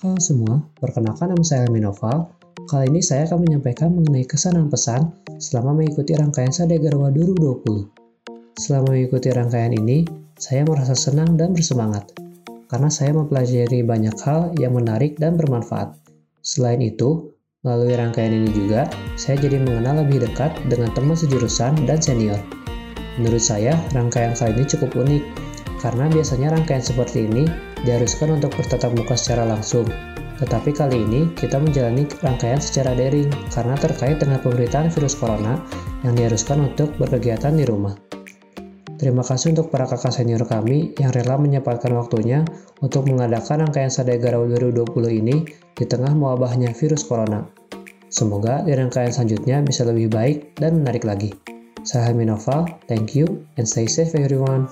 Halo semua, perkenalkan nama saya Helmi Noval. Kali ini saya akan menyampaikan mengenai kesan dan pesan selama mengikuti rangkaian Sade Garwa 2020. Selama mengikuti rangkaian ini, saya merasa senang dan bersemangat karena saya mempelajari banyak hal yang menarik dan bermanfaat. Selain itu, melalui rangkaian ini juga, saya jadi mengenal lebih dekat dengan teman sejurusan dan senior. Menurut saya, rangkaian kali ini cukup unik, karena biasanya rangkaian seperti ini diharuskan untuk bertatap muka secara langsung. Tetapi kali ini kita menjalani rangkaian secara daring karena terkait dengan pemberitaan virus corona yang diharuskan untuk berkegiatan di rumah. Terima kasih untuk para kakak senior kami yang rela menyempatkan waktunya untuk mengadakan rangkaian Sadegara 2020 ini di tengah mewabahnya virus corona. Semoga di rangkaian selanjutnya bisa lebih baik dan menarik lagi. Saya Helmi Noval, thank you and stay safe everyone.